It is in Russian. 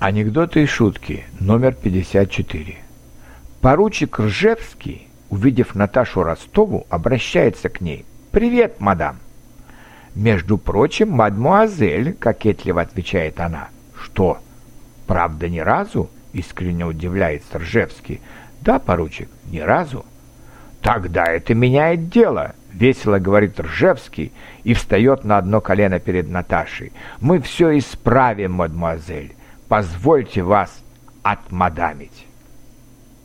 Анекдоты и шутки номер 54. Поручик Ржевский, увидев Наташу Ростову, обращается к ней. «Привет, мадам!» «Между прочим, мадмуазель», — кокетливо отвечает она. «Что? Правда, ни разу?» — искренне удивляется Ржевский. «Да, поручик, ни разу». «Тогда это меняет дело», — весело говорит Ржевский и встает на одно колено перед Наташей. «Мы все исправим, мадемуазель. Позвольте вас отмадамить».